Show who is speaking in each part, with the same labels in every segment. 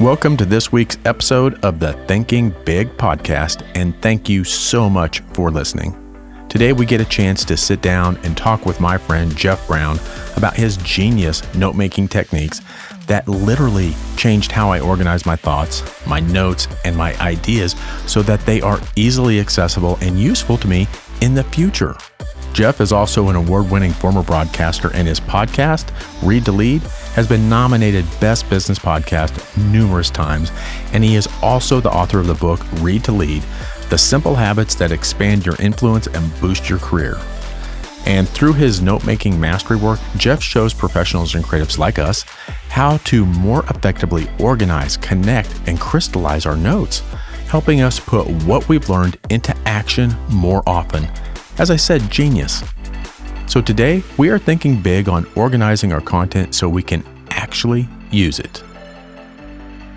Speaker 1: Welcome to this week's episode of the Thinking Big podcast, and thank you so much for listening. Today, we get a chance to sit down and talk with my friend Jeff Brown about his genius note making techniques that literally changed how I organize my thoughts, my notes, and my ideas so that they are easily accessible and useful to me in the future. Jeff is also an award winning former broadcaster, and his podcast, Read to Lead, has been nominated Best Business Podcast numerous times. And he is also the author of the book, Read to Lead The Simple Habits That Expand Your Influence and Boost Your Career. And through his note making mastery work, Jeff shows professionals and creatives like us how to more effectively organize, connect, and crystallize our notes, helping us put what we've learned into action more often as I said, genius. So today, we are thinking big on organizing our content so we can actually use it.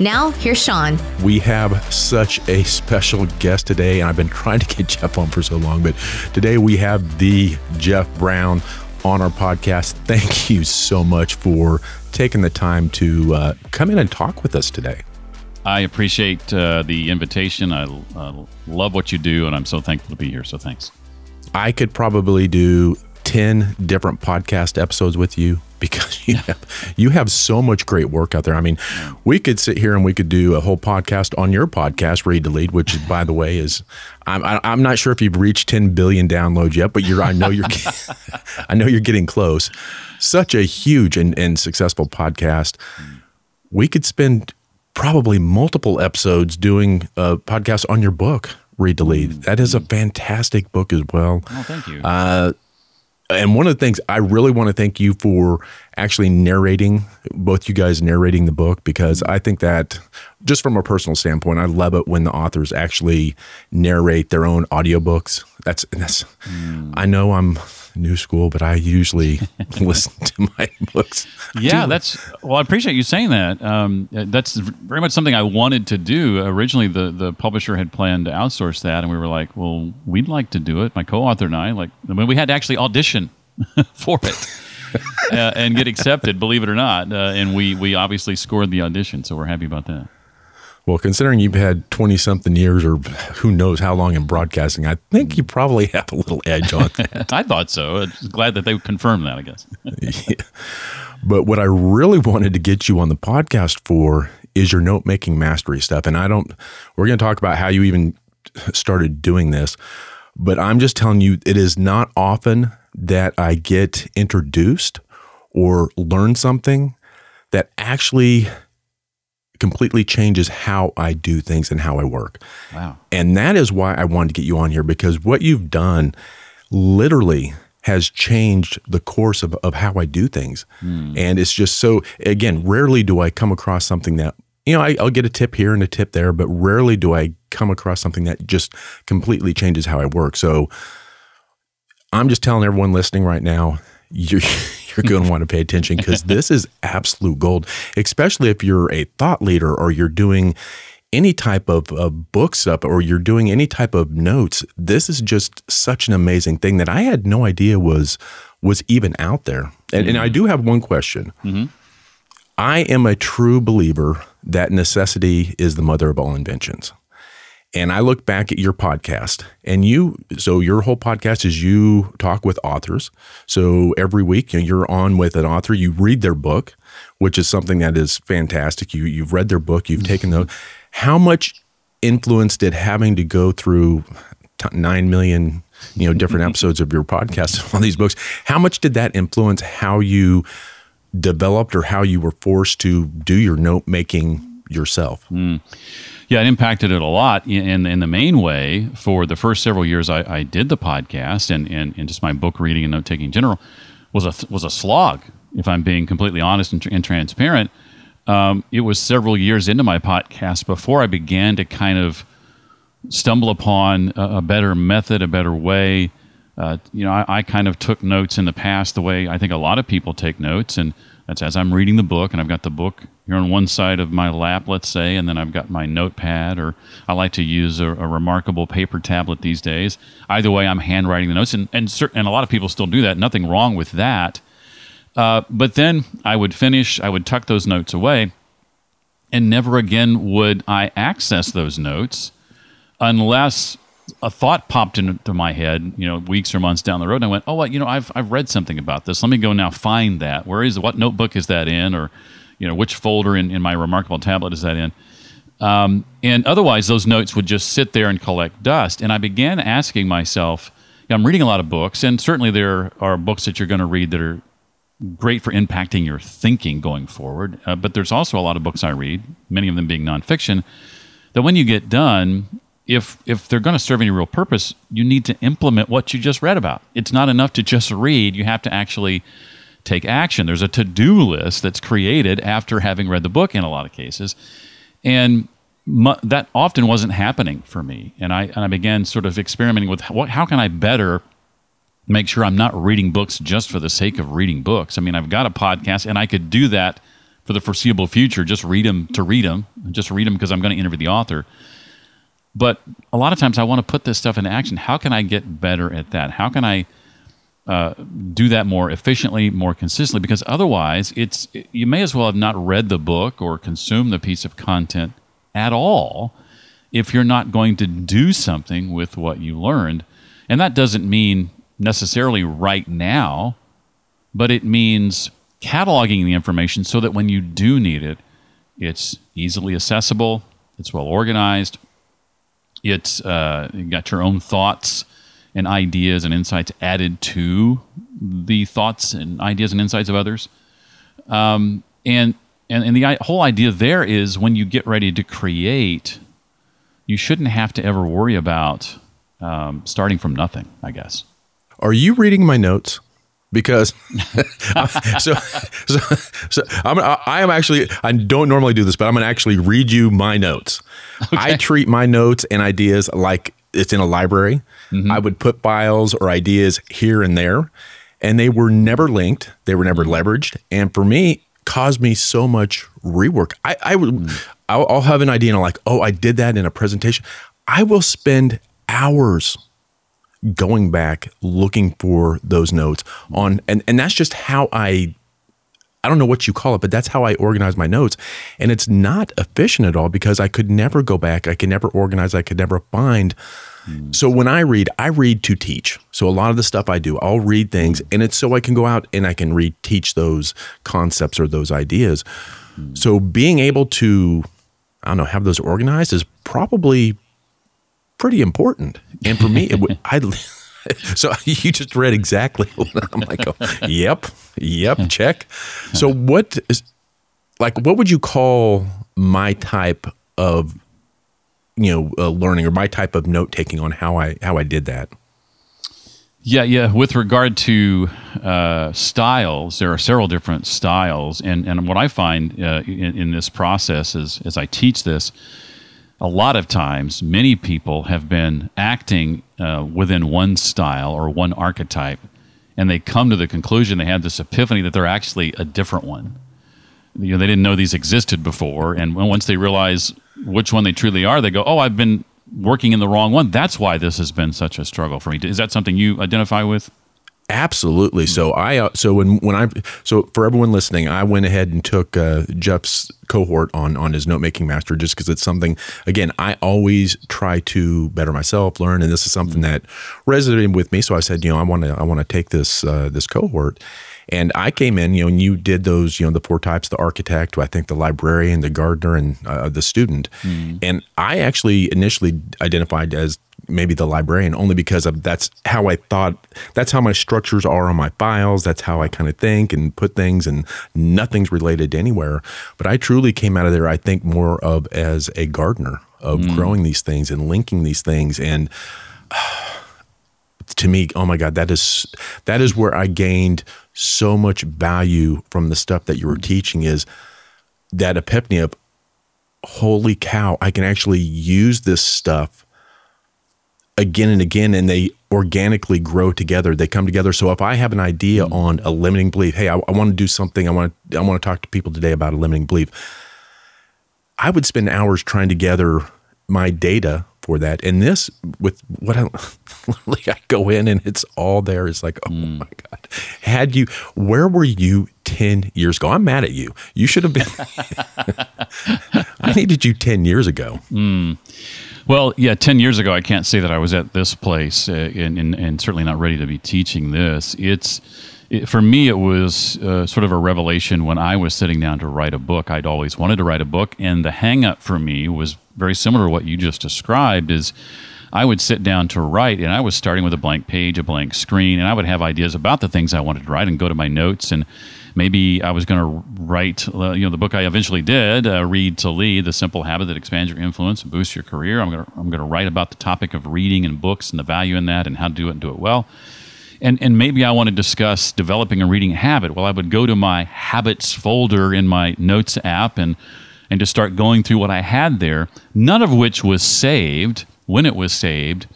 Speaker 2: Now, here's Sean.
Speaker 1: We have such a special guest today, and I've been trying to get Jeff on for so long, but today we have the Jeff Brown on our podcast. Thank you so much for taking the time to uh, come in and talk with us today.
Speaker 3: I appreciate uh, the invitation. I uh, love what you do, and I'm so thankful to be here. So thanks.
Speaker 1: I could probably do 10 different podcast episodes with you because you have you have so much great work out there. I mean, we could sit here and we could do a whole podcast on your podcast, Read to Lead, which by the way is I'm I'm not sure if you've reached 10 billion downloads yet, but you're I know you're I know you're getting close. Such a huge and, and successful podcast. We could spend probably multiple episodes doing a podcast on your book, Read to Lead. That is a fantastic book as well.
Speaker 3: Oh, thank you. Uh,
Speaker 1: and one of the things I really want to thank you for actually narrating, both you guys narrating the book, because I think that just from a personal standpoint, I love it when the authors actually narrate their own audiobooks. That's, that's mm. I know I'm new school, but I usually listen to my books.
Speaker 3: Yeah, that's well. I appreciate you saying that. Um, that's very much something I wanted to do. Originally, the the publisher had planned to outsource that, and we were like, "Well, we'd like to do it." My co-author and I, like, I mean, we had to actually audition for it. uh, and get accepted, believe it or not, uh, and we we obviously scored the audition, so we're happy about that.
Speaker 1: Well, considering you've had 20 something years or who knows how long in broadcasting, I think you probably have a little edge on that.
Speaker 3: I thought so. I'm glad that they confirmed that, I guess.
Speaker 1: yeah. But what I really wanted to get you on the podcast for is your note making mastery stuff. And I don't, we're going to talk about how you even started doing this, but I'm just telling you, it is not often that I get introduced or learn something that actually completely changes how I do things and how I work.
Speaker 3: Wow.
Speaker 1: And that is why I wanted to get you on here because what you've done literally has changed the course of, of how I do things. Hmm. And it's just so, again, rarely do I come across something that, you know, I, will get a tip here and a tip there, but rarely do I come across something that just completely changes how I work. So I'm just telling everyone listening right now, you're you're going to want to pay attention because this is absolute gold, especially if you're a thought leader or you're doing any type of, of book stuff or you're doing any type of notes. This is just such an amazing thing that I had no idea was was even out there. And, mm-hmm. and I mm-hmm. do have one question. Mm-hmm. I am a true believer that necessity is the mother of all inventions. And I look back at your podcast, and you, so your whole podcast is you talk with authors. So every week you're on with an author, you read their book, which is something that is fantastic. You, you've read their book, you've taken those. How much influence did having to go through t- 9 million you know different episodes of your podcast on these books how much did that influence how you developed or how you were forced to do your note making yourself mm.
Speaker 3: Yeah, it impacted it a lot in, in the main way. For the first several years I, I did the podcast and, and, and just my book reading and note taking in general was a, was a slog, if I'm being completely honest and, and transparent. Um, it was several years into my podcast before I began to kind of stumble upon a, a better method, a better way uh, you know, I, I, kind of took notes in the past the way I think a lot of people take notes, and that's as I'm reading the book, and I've got the book here on one side of my lap, let's say, and then I've got my notepad, or I like to use a, a remarkable paper tablet these days. Either way, I'm handwriting the notes, and and, certain, and a lot of people still do that. Nothing wrong with that. Uh, but then I would finish, I would tuck those notes away, and never again would I access those notes unless a thought popped into my head, you know, weeks or months down the road, and I went, "Oh, well, you know, I've I've read something about this. Let me go now find that. Where is? What notebook is that in? Or, you know, which folder in, in my remarkable tablet is that in?" Um, and otherwise, those notes would just sit there and collect dust. And I began asking myself, you know, I'm reading a lot of books, and certainly there are books that you're going to read that are great for impacting your thinking going forward. Uh, but there's also a lot of books I read, many of them being nonfiction, that when you get done, if if they're going to serve any real purpose, you need to implement what you just read about. It's not enough to just read; you have to actually take action. There's a to-do list that's created after having read the book in a lot of cases, and mu- that often wasn't happening for me. And I and I began sort of experimenting with what how can I better make sure I'm not reading books just for the sake of reading books. I mean, I've got a podcast, and I could do that for the foreseeable future. Just read them to read them, just read them because I'm going to interview the author but a lot of times I want to put this stuff into action. How can I get better at that? How can I uh, do that more efficiently, more consistently? Because otherwise, it's you may as well have not read the book or consumed the piece of content at all if you're not going to do something with what you learned. And that doesn't mean necessarily right now, but it means cataloging the information so that when you do need it, it's easily accessible, it's well organized, it's uh, got your own thoughts and ideas and insights added to the thoughts and ideas and insights of others. Um, and, and, and the whole idea there is when you get ready to create, you shouldn't have to ever worry about um, starting from nothing, I guess.
Speaker 1: Are you reading my notes? Because so, so so I'm I am actually I don't normally do this, but I'm gonna actually read you my notes. Okay. I treat my notes and ideas like it's in a library. Mm-hmm. I would put files or ideas here and there, and they were never linked. They were never leveraged, and for me, caused me so much rework. I, I would mm. I'll, I'll have an idea and I'm like, oh, I did that in a presentation. I will spend hours going back looking for those notes on and and that's just how I I don't know what you call it, but that's how I organize my notes. And it's not efficient at all because I could never go back. I could never organize. I could never find. Mm. So when I read, I read to teach. So a lot of the stuff I do, I'll read things and it's so I can go out and I can read, teach those concepts or those ideas. Mm. So being able to, I don't know, have those organized is probably pretty important. And for me, it would, I, so you just read exactly I'm like, oh, yep, yep, check. So what is, like, what would you call my type of, you know, uh, learning or my type of note taking on how I, how I did that?
Speaker 3: Yeah, yeah. With regard to uh, styles, there are several different styles, and and what I find uh, in, in, this process is as I teach this, a lot of times, many people have been acting uh, within one style or one archetype, and they come to the conclusion they have this epiphany that they're actually a different one. You know, they didn't know these existed before, and once they realize which one they truly are, they go, "Oh, I've been working in the wrong one. That's why this has been such a struggle for me." Is that something you identify with?
Speaker 1: Absolutely. So I uh, so when when I so for everyone listening, I went ahead and took uh, Jeff's cohort on on his note making master just because it's something. Again, I always try to better myself, learn, and this is something that resonated with me. So I said, you know, I want to I want to take this uh, this cohort. And I came in, you know, and you did those, you know, the four types: the architect, I think the librarian, the gardener, and uh, the student. Mm. And I actually initially identified as maybe the librarian only because of that's how I thought that's how my structures are on my files that's how I kind of think and put things and nothing's related to anywhere but I truly came out of there I think more of as a gardener of mm. growing these things and linking these things and to me oh my god that is that is where I gained so much value from the stuff that you were teaching is that epiphany of holy cow I can actually use this stuff again and again and they organically grow together. They come together. So if i have an idea mm-hmm. on a limiting belief hey i, I want to do something. I want to i want to talk to people today about a limiting belief i would spend hours trying to gather my data for that and this with what i I go in and it's all there it's like oh mm. my god had you where were you 10 years ago i'm mad at you you should have been i needed you 10 years ago
Speaker 3: mm. Well, yeah, 10 years ago, I can't say that I was at this place uh, and, and, and, certainly not ready to be teaching this. It's, it, for me, it was uh, sort of a revelation when I was sitting down to write a book. I'd always wanted to write a book, and the hang up for me was very similar to what you just described is I would sit down to write, and I was starting with a blank page, a blank screen, and I would have ideas about the things I wanted to write and go to my notes and maybe I was going to write, you know, the book I eventually did, uh, Read to Lead: The Simple Habit That Expands Your Influence and Boosts Your Career. I'm going to I'm going to write about the topic of reading and books and the value in that and how to do it and do it well. And and maybe I want to discuss developing a reading habit. Well, I would go to my habits folder in my notes app and and just start going through what I had there, none of which was saved when it was saved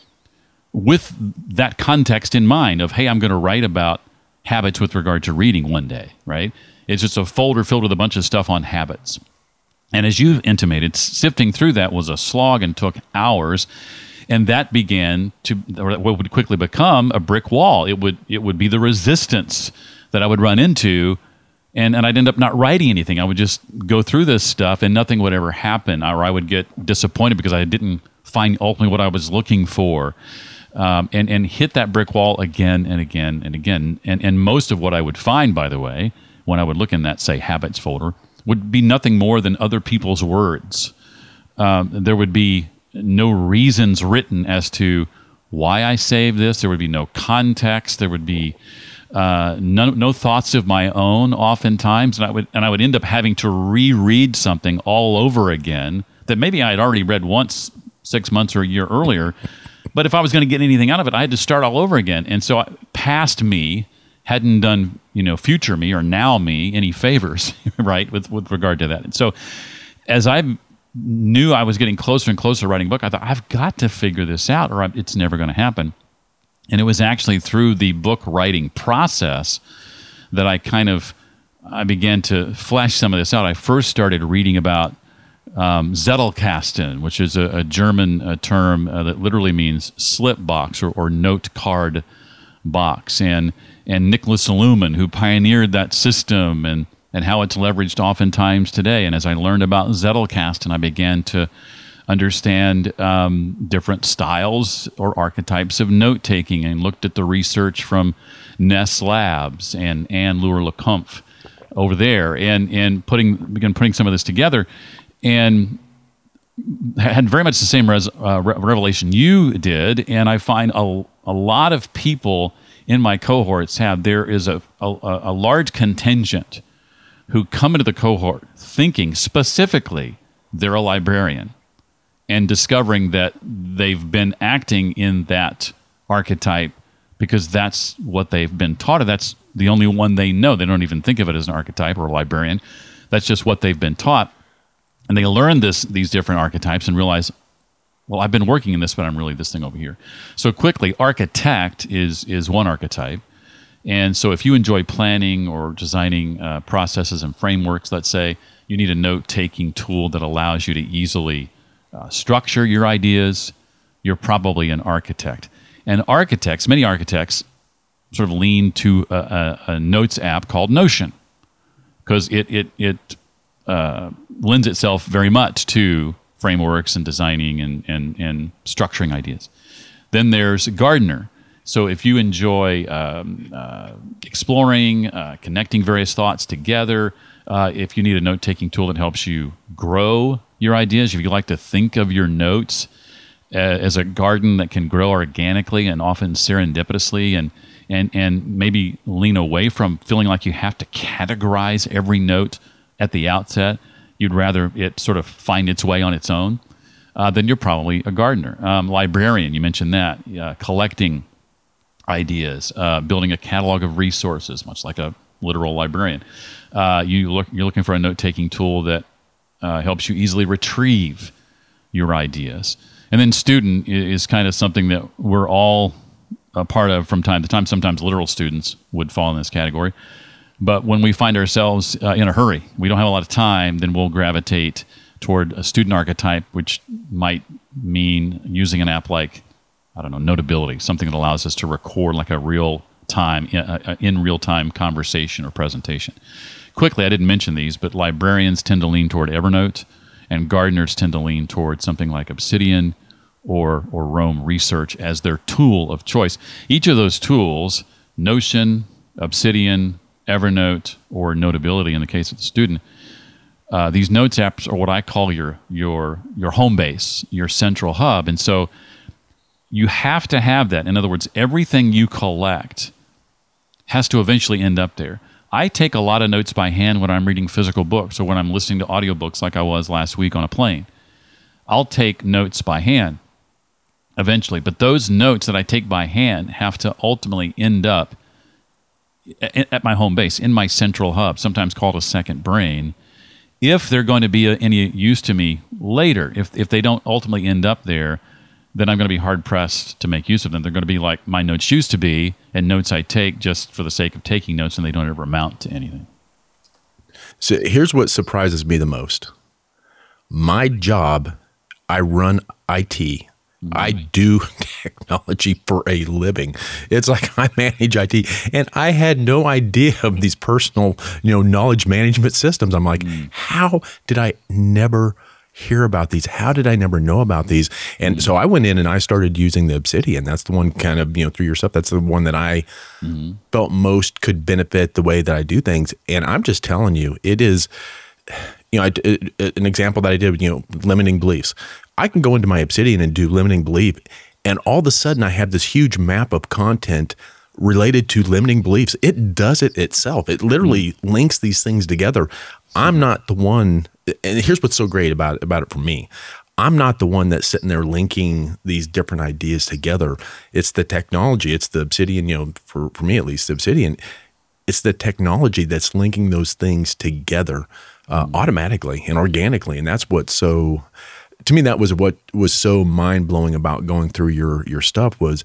Speaker 3: with that context in mind of hey, I'm going to write about habits with regard to reading one day, right? It's just a folder filled with a bunch of stuff on habits. And as you've intimated, sifting through that was a slog and took hours. And that began to or what would quickly become a brick wall. It would it would be the resistance that I would run into and, and I'd end up not writing anything. I would just go through this stuff and nothing would ever happen, or I would get disappointed because I didn't find ultimately what I was looking for um, and and hit that brick wall again and again and again. And and most of what I would find, by the way, when I would look in that say habits folder, would be nothing more than other people's words. Um, there would be no reasons written as to why I saved this. There would be no context. There would be uh, no, no thoughts of my own. Oftentimes, and I would and I would end up having to reread something all over again that maybe I had already read once six months or a year earlier, but if I was going to get anything out of it, I had to start all over again. And so past me hadn't done, you know, future me or now me any favors, right, with, with regard to that. And so as I knew I was getting closer and closer to writing a book, I thought, I've got to figure this out or it's never going to happen. And it was actually through the book writing process that I kind of I began to flesh some of this out. I first started reading about um, Zettelkasten, which is a, a German uh, term uh, that literally means slip box or, or note card box, and and Niklas Luhmann, who pioneered that system and and how it's leveraged oftentimes today. And as I learned about Zettelkasten, I began to understand um, different styles or archetypes of note taking and looked at the research from Ness Labs and Anne-Laure Le Cunff over there and and putting began putting some of this together and had very much the same res, uh, revelation you did. And I find a, a lot of people in my cohorts have there is a, a, a large contingent who come into the cohort thinking specifically they're a librarian and discovering that they've been acting in that archetype because that's what they've been taught that's the only one they know. They don't even think of it as an archetype or a librarian. That's just what they've been taught. And they learn this these different archetypes and realize well i've been working in this but i'm really this thing over here. So quickly architect is is one archetype. And so if you enjoy planning or designing uh, processes and frameworks let's say you need a note taking tool that allows you to easily uh, structure your ideas you're probably an architect and architects many architects sort of lean to a, a, a notes app called notion because it, it, it uh, lends itself very much to frameworks and designing and, and, and structuring ideas. Then there's Gardener. So if you enjoy um, uh, exploring, uh, connecting various thoughts together, uh, if you need a note taking tool that helps you grow your ideas, if you like to think of your notes uh, as a garden that can grow organically and often serendipitously and and and maybe lean away from feeling like you have to categorize every note at the outset, you'd rather it sort of find its way on its own, uh, then you're probably a gardener. Um, librarian, you mentioned that, uh, collecting ideas, uh, building a catalog of resources, much like a literal librarian. Uh, you look, you're looking for a note taking tool that uh, helps you easily retrieve your ideas. And then student is kind of something that we're all a part of from time to time. Sometimes literal students would fall in this category. But when we find ourselves uh, in a hurry, we don't have a lot of time, then we'll gravitate toward a student archetype, which might mean using an app like, I don't know, Notability, something that allows us to record like a real time, uh, in real time conversation or presentation. Quickly, I didn't mention these, but librarians tend to lean toward Evernote, and gardeners tend to lean toward something like Obsidian or, or Roam Research as their tool of choice. Each of those tools, Notion, Obsidian, Evernote, or Notability in the case of the student, uh, these notes apps are what I call your your your home base, your central hub, and so you have to have that. In other words, everything you collect has to eventually end up there. I take a lot of notes by hand when I'm reading physical books or when I'm listening to audiobooks like I was last week on a plane. I'll take notes by hand eventually, but those notes that I take by hand have to ultimately end up at my home base, in my central hub, sometimes called a second brain. If they're going to be any use to me later, if, if they don't ultimately end up there, then I'm going to be hard pressed to make use of them. They're going to be like my notes used to be, and notes I take just for the sake of taking notes, and they don't ever amount to anything.
Speaker 1: So here's what surprises me the most. My job, I run IT. I do technology for a living. It's like I manage IT, and I had no idea of these personal, you know, knowledge management systems. I'm like, hmm. how did I never hear about these? How did I never know about these? And so I went in and I started using the Obsidian. That's the one kind of you know through your stuff. That's the one that I mm-hmm. felt most could benefit the way that I do things. And I'm just telling you, it is you know, I, it- an example that I did, you know, limiting beliefs. I can go into my Obsidian and do limiting belief, and all of a sudden I have this huge map of content related to limiting beliefs. It does it itself. It literally mm-hmm. links these things together. I'm not the one, and here's what's so great about it, about it for me. I'm not the one that's sitting there linking these different ideas together. It's the technology. It's the Obsidian. You know, for for me at least, the Obsidian it's the technology that's linking those things together uh, automatically and organically and that's what's so to me that was what was so mind-blowing about going through your your stuff was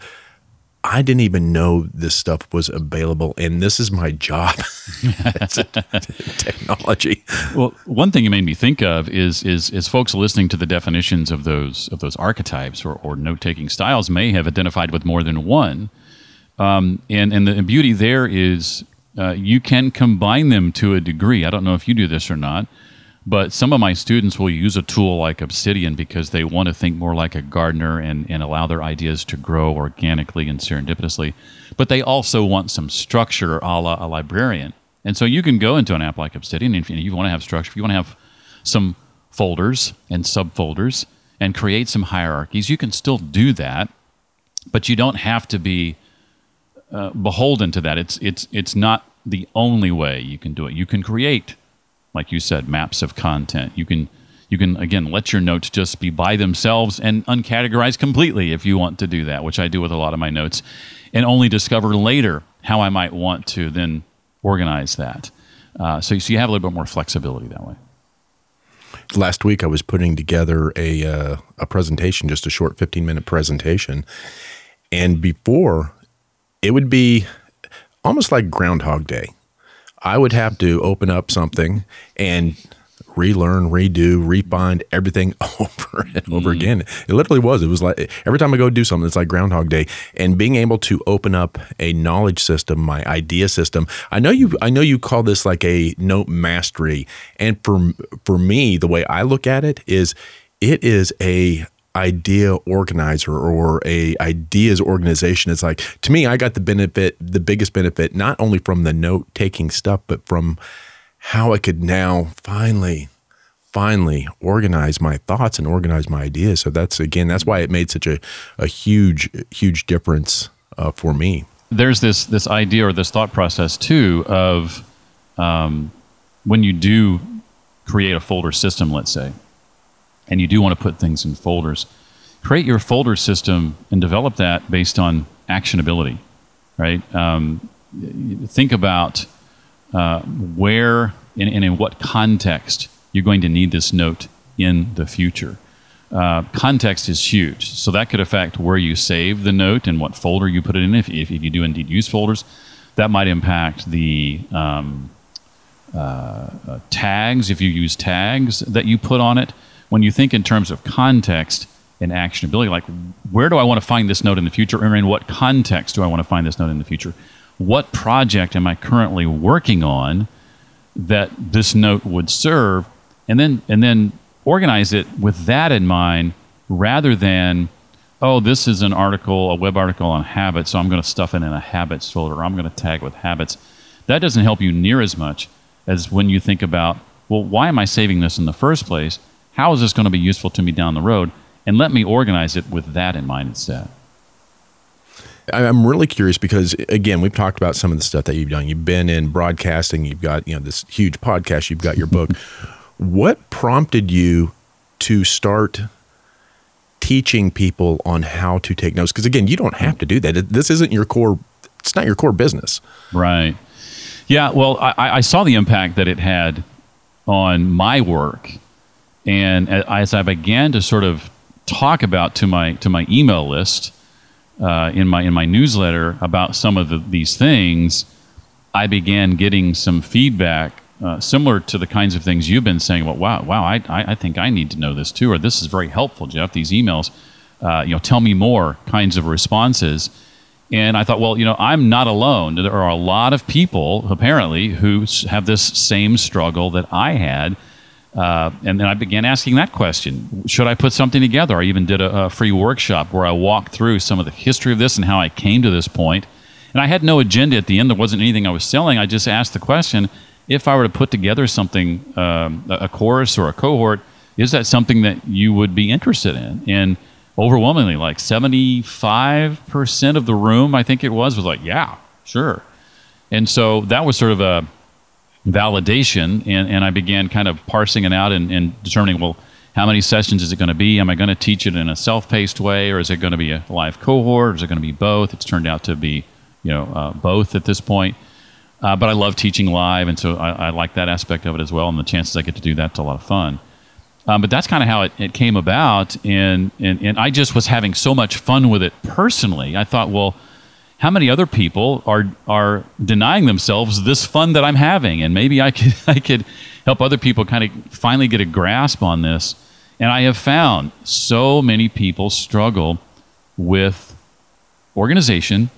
Speaker 1: i didn't even know this stuff was available and this is my job. Technology.
Speaker 3: Well, one thing you made me think of is is is folks listening to the definitions of those of those archetypes or, or note taking styles may have identified with more than one, um, and and the beauty there is uh, you can combine them to a degree. I don't know if you do this or not, but some of my students will use a tool like Obsidian because they want to think more like a gardener and, and allow their ideas to grow organically and serendipitously. But they also want some structure a la a librarian. And so you can go into an app like Obsidian and if you want to have structure, if you want to have some folders and subfolders and create some hierarchies, you can still do that, but you don't have to be uh, beholden to that. It's it's it's not the only way you can do it. You can create, like you said, maps of content. You can you can again let your notes just be by themselves and uncategorized completely if you want to do that, which I do with a lot of my notes, and only discover later how I might want to then organize that. Uh, so, so you have a little bit more flexibility that way.
Speaker 1: last week I was putting together a uh, a presentation, just a short 15 minute presentation, and before it would be almost like Groundhog Day. I would have to open up something and relearn, redo, refind everything over and over mm-hmm. again. It literally was. It was like every time I go do something, it's like Groundhog Day. And being able to open up a knowledge system, my idea system. I know you. I know you call this like a note mastery, and for for me, the way I look at it is, it is a idea organizer or a ideas organization. It's like to me i got the benefit the biggest benefit not only from the note taking stuff but from how i could now finally finally organize my thoughts and organize my ideas. So that's again that's why it made such a, a huge huge difference uh, for me.
Speaker 3: There's this this idea or this thought process too of um, when you do create a folder system, let's say, and you do want to put things in folders, create your folder system and develop that based on actionability, right? Um, think about uh, where and, and in what context you're going to need this note in the future. uh, context is huge. So that could affect where you save the note and what folder you put it in. If, if, you do indeed use folders, that might impact the um, uh, uh, tags, if you use tags that you put on it. When you think in terms of context and actionability, like where do I want to find this note in the future, or in what context do I want to find this note in the future? What project am I currently working on that this note would serve? And then, and then organize it with that in mind rather than, oh, this is an article, a web article on habits, so I'm going to stuff it in a habits folder. or I'm going to tag with habits. That doesn't help you near as much as when you think about, well, why am I saving this in the first place? How is this going to be useful to me down the road? And let me organize it with that in mind instead.
Speaker 1: I'm really curious because again, we've talked about some of the stuff that you've done. You've been in broadcasting. You've got you know this huge podcast. You've got your book. What prompted you to start teaching people on how to take notes? Because again, you don't have to do that. This isn't your core. It's not your core business.
Speaker 3: Right. Yeah. Well, I, I saw the impact that it had on my work, and as I began to sort of talk about to my to my email list uh, in my in my newsletter about some of the, these things, I began getting some feedback uh, similar to the kinds of things you've been saying Well, wow wow I, I think I need to know this too or this is very helpful Jeff these emails. Uh, you know tell me more kinds of responses. And I thought well you know I'm not alone. There are a lot of people apparently who have this same struggle that I had uh, and then I began asking that question should I put something together I even did a, a free workshop where I walked through some of the history of this and how I came to this point. and I had no agenda at the end there wasn't anything I was selling I just asked the question if I were to put together something, um, a course or a cohort, is that something that you would be interested in? And overwhelmingly, like 75% of the room, I think it was, was like, yeah, sure. And so that was sort of a validation. And, and I began kind of parsing it out and, and determining, well, how many sessions is it going to be? Am I going to teach it in a self-paced way, or is it going to be a live cohort, or is it going to be both? It's turned out to be, you know, uh, both at this point. Uh, but I love teaching live, and so I, I, like that aspect of it as well. And the chances I get to do that's a lot of fun. Um, but that's kind of how it, it came about, and, and and I just was having so much fun with it personally. I thought, well, how many other people are are denying themselves this fun that I'm having, and maybe I could I could help other people kind of finally get a grasp on this. And I have found so many people struggle with organization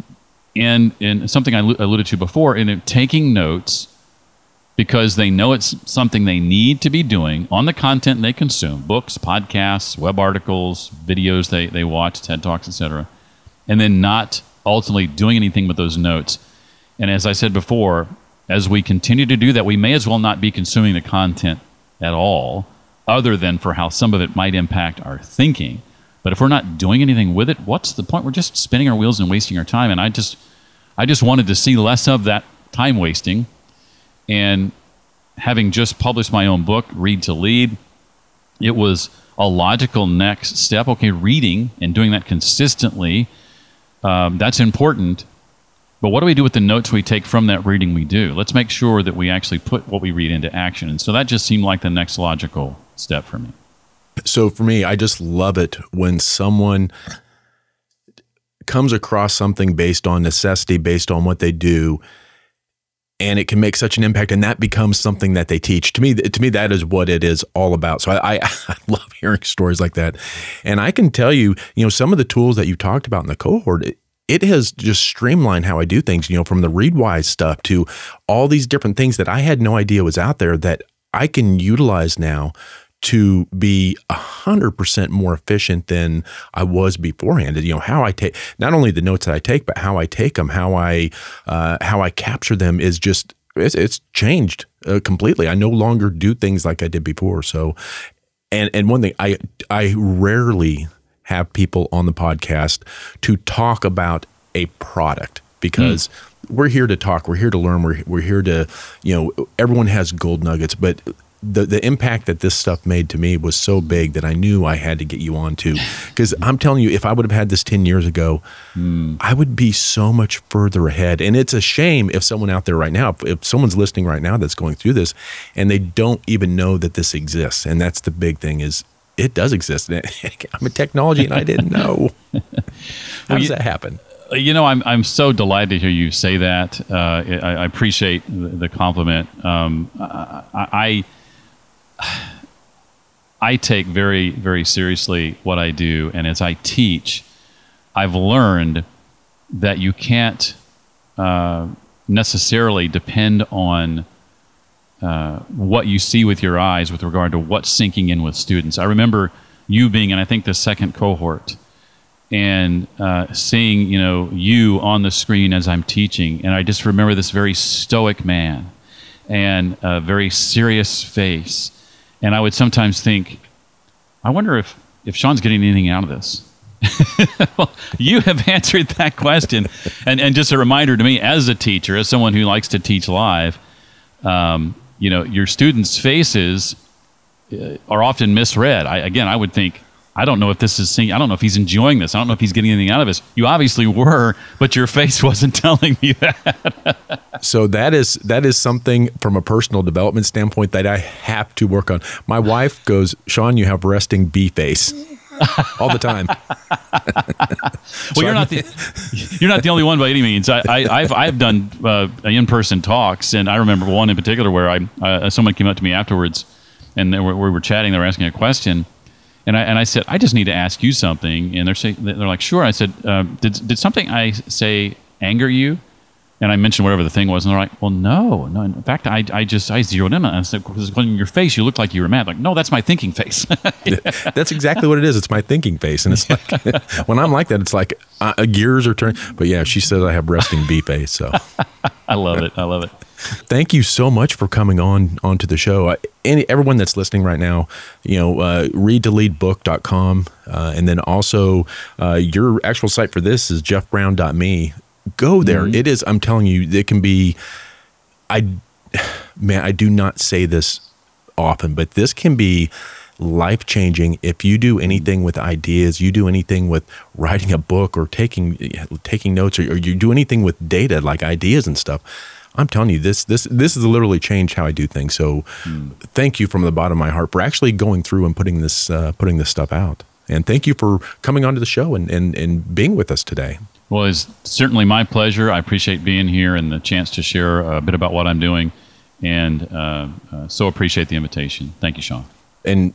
Speaker 3: and and something I alluded to before in taking notes because they know it's something they need to be doing on the content they consume books podcasts web articles videos they, they watch ted talks etc and then not ultimately doing anything with those notes and as i said before as we continue to do that we may as well not be consuming the content at all other than for how some of it might impact our thinking but if we're not doing anything with it what's the point we're just spinning our wheels and wasting our time and i just I just wanted to see less of that time wasting. And having just published my own book, Read to Lead, it was a logical next step. Okay, reading and doing that consistently, um, that's important. But what do we do with the notes we take from that reading we do? Let's make sure that we actually put what we read into action. And so that just seemed like the next logical step for me.
Speaker 1: So for me, I just love it when someone comes across something based on necessity, based on what they do, and it can make such an impact, and that becomes something that they teach. To me, to me, that is what it is all about. So I, I, I love hearing stories like that, and I can tell you, you know, some of the tools that you talked about in the cohort. It, it has just streamlined how I do things, you know, from the Readwise stuff to all these different things that I had no idea was out there that I can utilize now to be a hundred percent more efficient than I was beforehand. You know how I take not only the notes that I take, but how I take them, how I uh, how I capture them is just it's, it's changed uh, completely. I no longer do things like I did before. So, and and one thing I I rarely have people on the podcast to talk about a product because. Mm. We're here to talk. We're here to learn. We're, we're here to, you know, everyone has gold nuggets, but the the impact that this stuff made to me was so big that I knew I had to get you on to. Because I'm telling you, if I would have had this ten years ago, mm. I would be so much further ahead. And it's a shame if someone out there right now, if, if someone's listening right now that's going through this, and they don't even know that this exists. And that's the big thing is it does exist. I'm a technology and I didn't know. How well, does that happen?
Speaker 3: You know, I'm I'm so delighted to hear you say that. Uh, I, I, appreciate the, the compliment. Um, I, I I take very very seriously what I do, and as I teach, I've learned that you can't uh, necessarily depend on uh, what you see with your eyes with regard to what's sinking in with students. I remember you being in, I think, the second cohort and uh, seeing, you know, you on the screen as I'm teaching. And I just remember this very stoic man and a very serious face. And I would sometimes think, I wonder if, if Sean's getting anything out of this. well, you have answered that question. And, and just a reminder to me as a teacher, as someone who likes to teach live, um, you know, your students' faces uh, are often misread. I, again, I would think, I don't know if this is seeing, I don't know if he's enjoying this. I don't know if he's getting anything out of this. You obviously were, but your face wasn't telling me that.
Speaker 1: so that is that is something from a personal development standpoint that I have to work on. My wife goes, Sean, you have resting bee face all the time.
Speaker 3: well, you're not the you're not the only one by any means. I, I have I've done uh, in person talks, and I remember one in particular where I uh, someone came up to me afterwards, and we were chatting. They were asking a question, and I and I said, I just need to ask you something, and they're saying they're like, sure. I said, uh, did did something I say anger you? And I mentioned whatever the thing was, and they're like, "Well, no, no. In fact, I, I just I zeroed in on it. I said, because when your face, you look like you were mad. Like, no, that's my thinking face.
Speaker 1: that's exactly what it is. It's my thinking face, and it's like when I'm like that, it's like uh, gears are turning. But yeah, she says I have resting bee face. So
Speaker 3: I love it. I love it.
Speaker 1: Thank you so much for coming on onto the show. any everyone that's listening right now, you know, uh, readtoleadbook.com, uh, and then also uh, your actual site for this is jeffbrown.me go there. Mm-hmm. It is. I'm telling you, it can be. I, man, I do not say this often, but this can be life changing if you do anything with ideas you do anything with writing a book or taking taking notes or, or, you do anything with data like ideas and stuff i'm telling you this this this has literally changed how i do things so mm. thank you from the bottom of my heart for actually going through and putting this uh, putting this stuff out and thank you for coming onto the show and, and and being with us today
Speaker 3: well, it's certainly my pleasure. I appreciate being here and the chance to share a bit about what I'm doing, and uh, uh, so appreciate the invitation. Thank you, Sean.
Speaker 1: And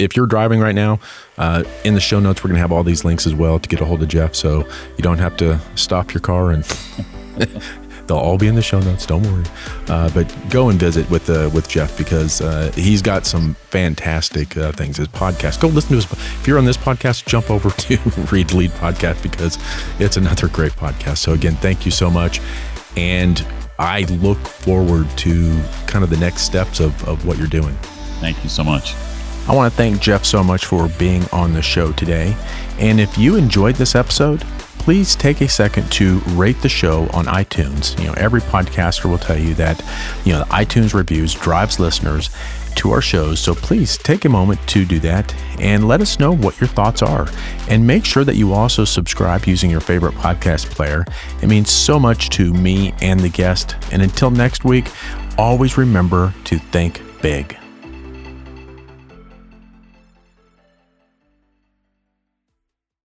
Speaker 1: if you're driving right now, uh, in the show notes, we're going to have all these links as well to get a hold of Jeff, so you don't have to stop your car and They'll all be in the show notes. Don't worry. Uh, but go and visit with uh, with Jeff because uh, he's got some fantastic uh, things. His podcast. Go listen to his. If you're on this podcast, jump over to Read Lead podcast because it's another great podcast. So again, thank you so much, and I look forward to kind of the next steps of, of what you're doing.
Speaker 3: Thank you so much.
Speaker 1: I want to thank Jeff so much for being on the show today. And if you enjoyed this episode, please take a second to rate the show on iTunes. You know, every podcaster will tell you that, you know, iTunes reviews drives listeners to our shows. So please take a moment to do that and let us know what your thoughts are. And make sure that you also subscribe using your favorite podcast player. It means so much to me and the guest. And until next week, always remember to think big.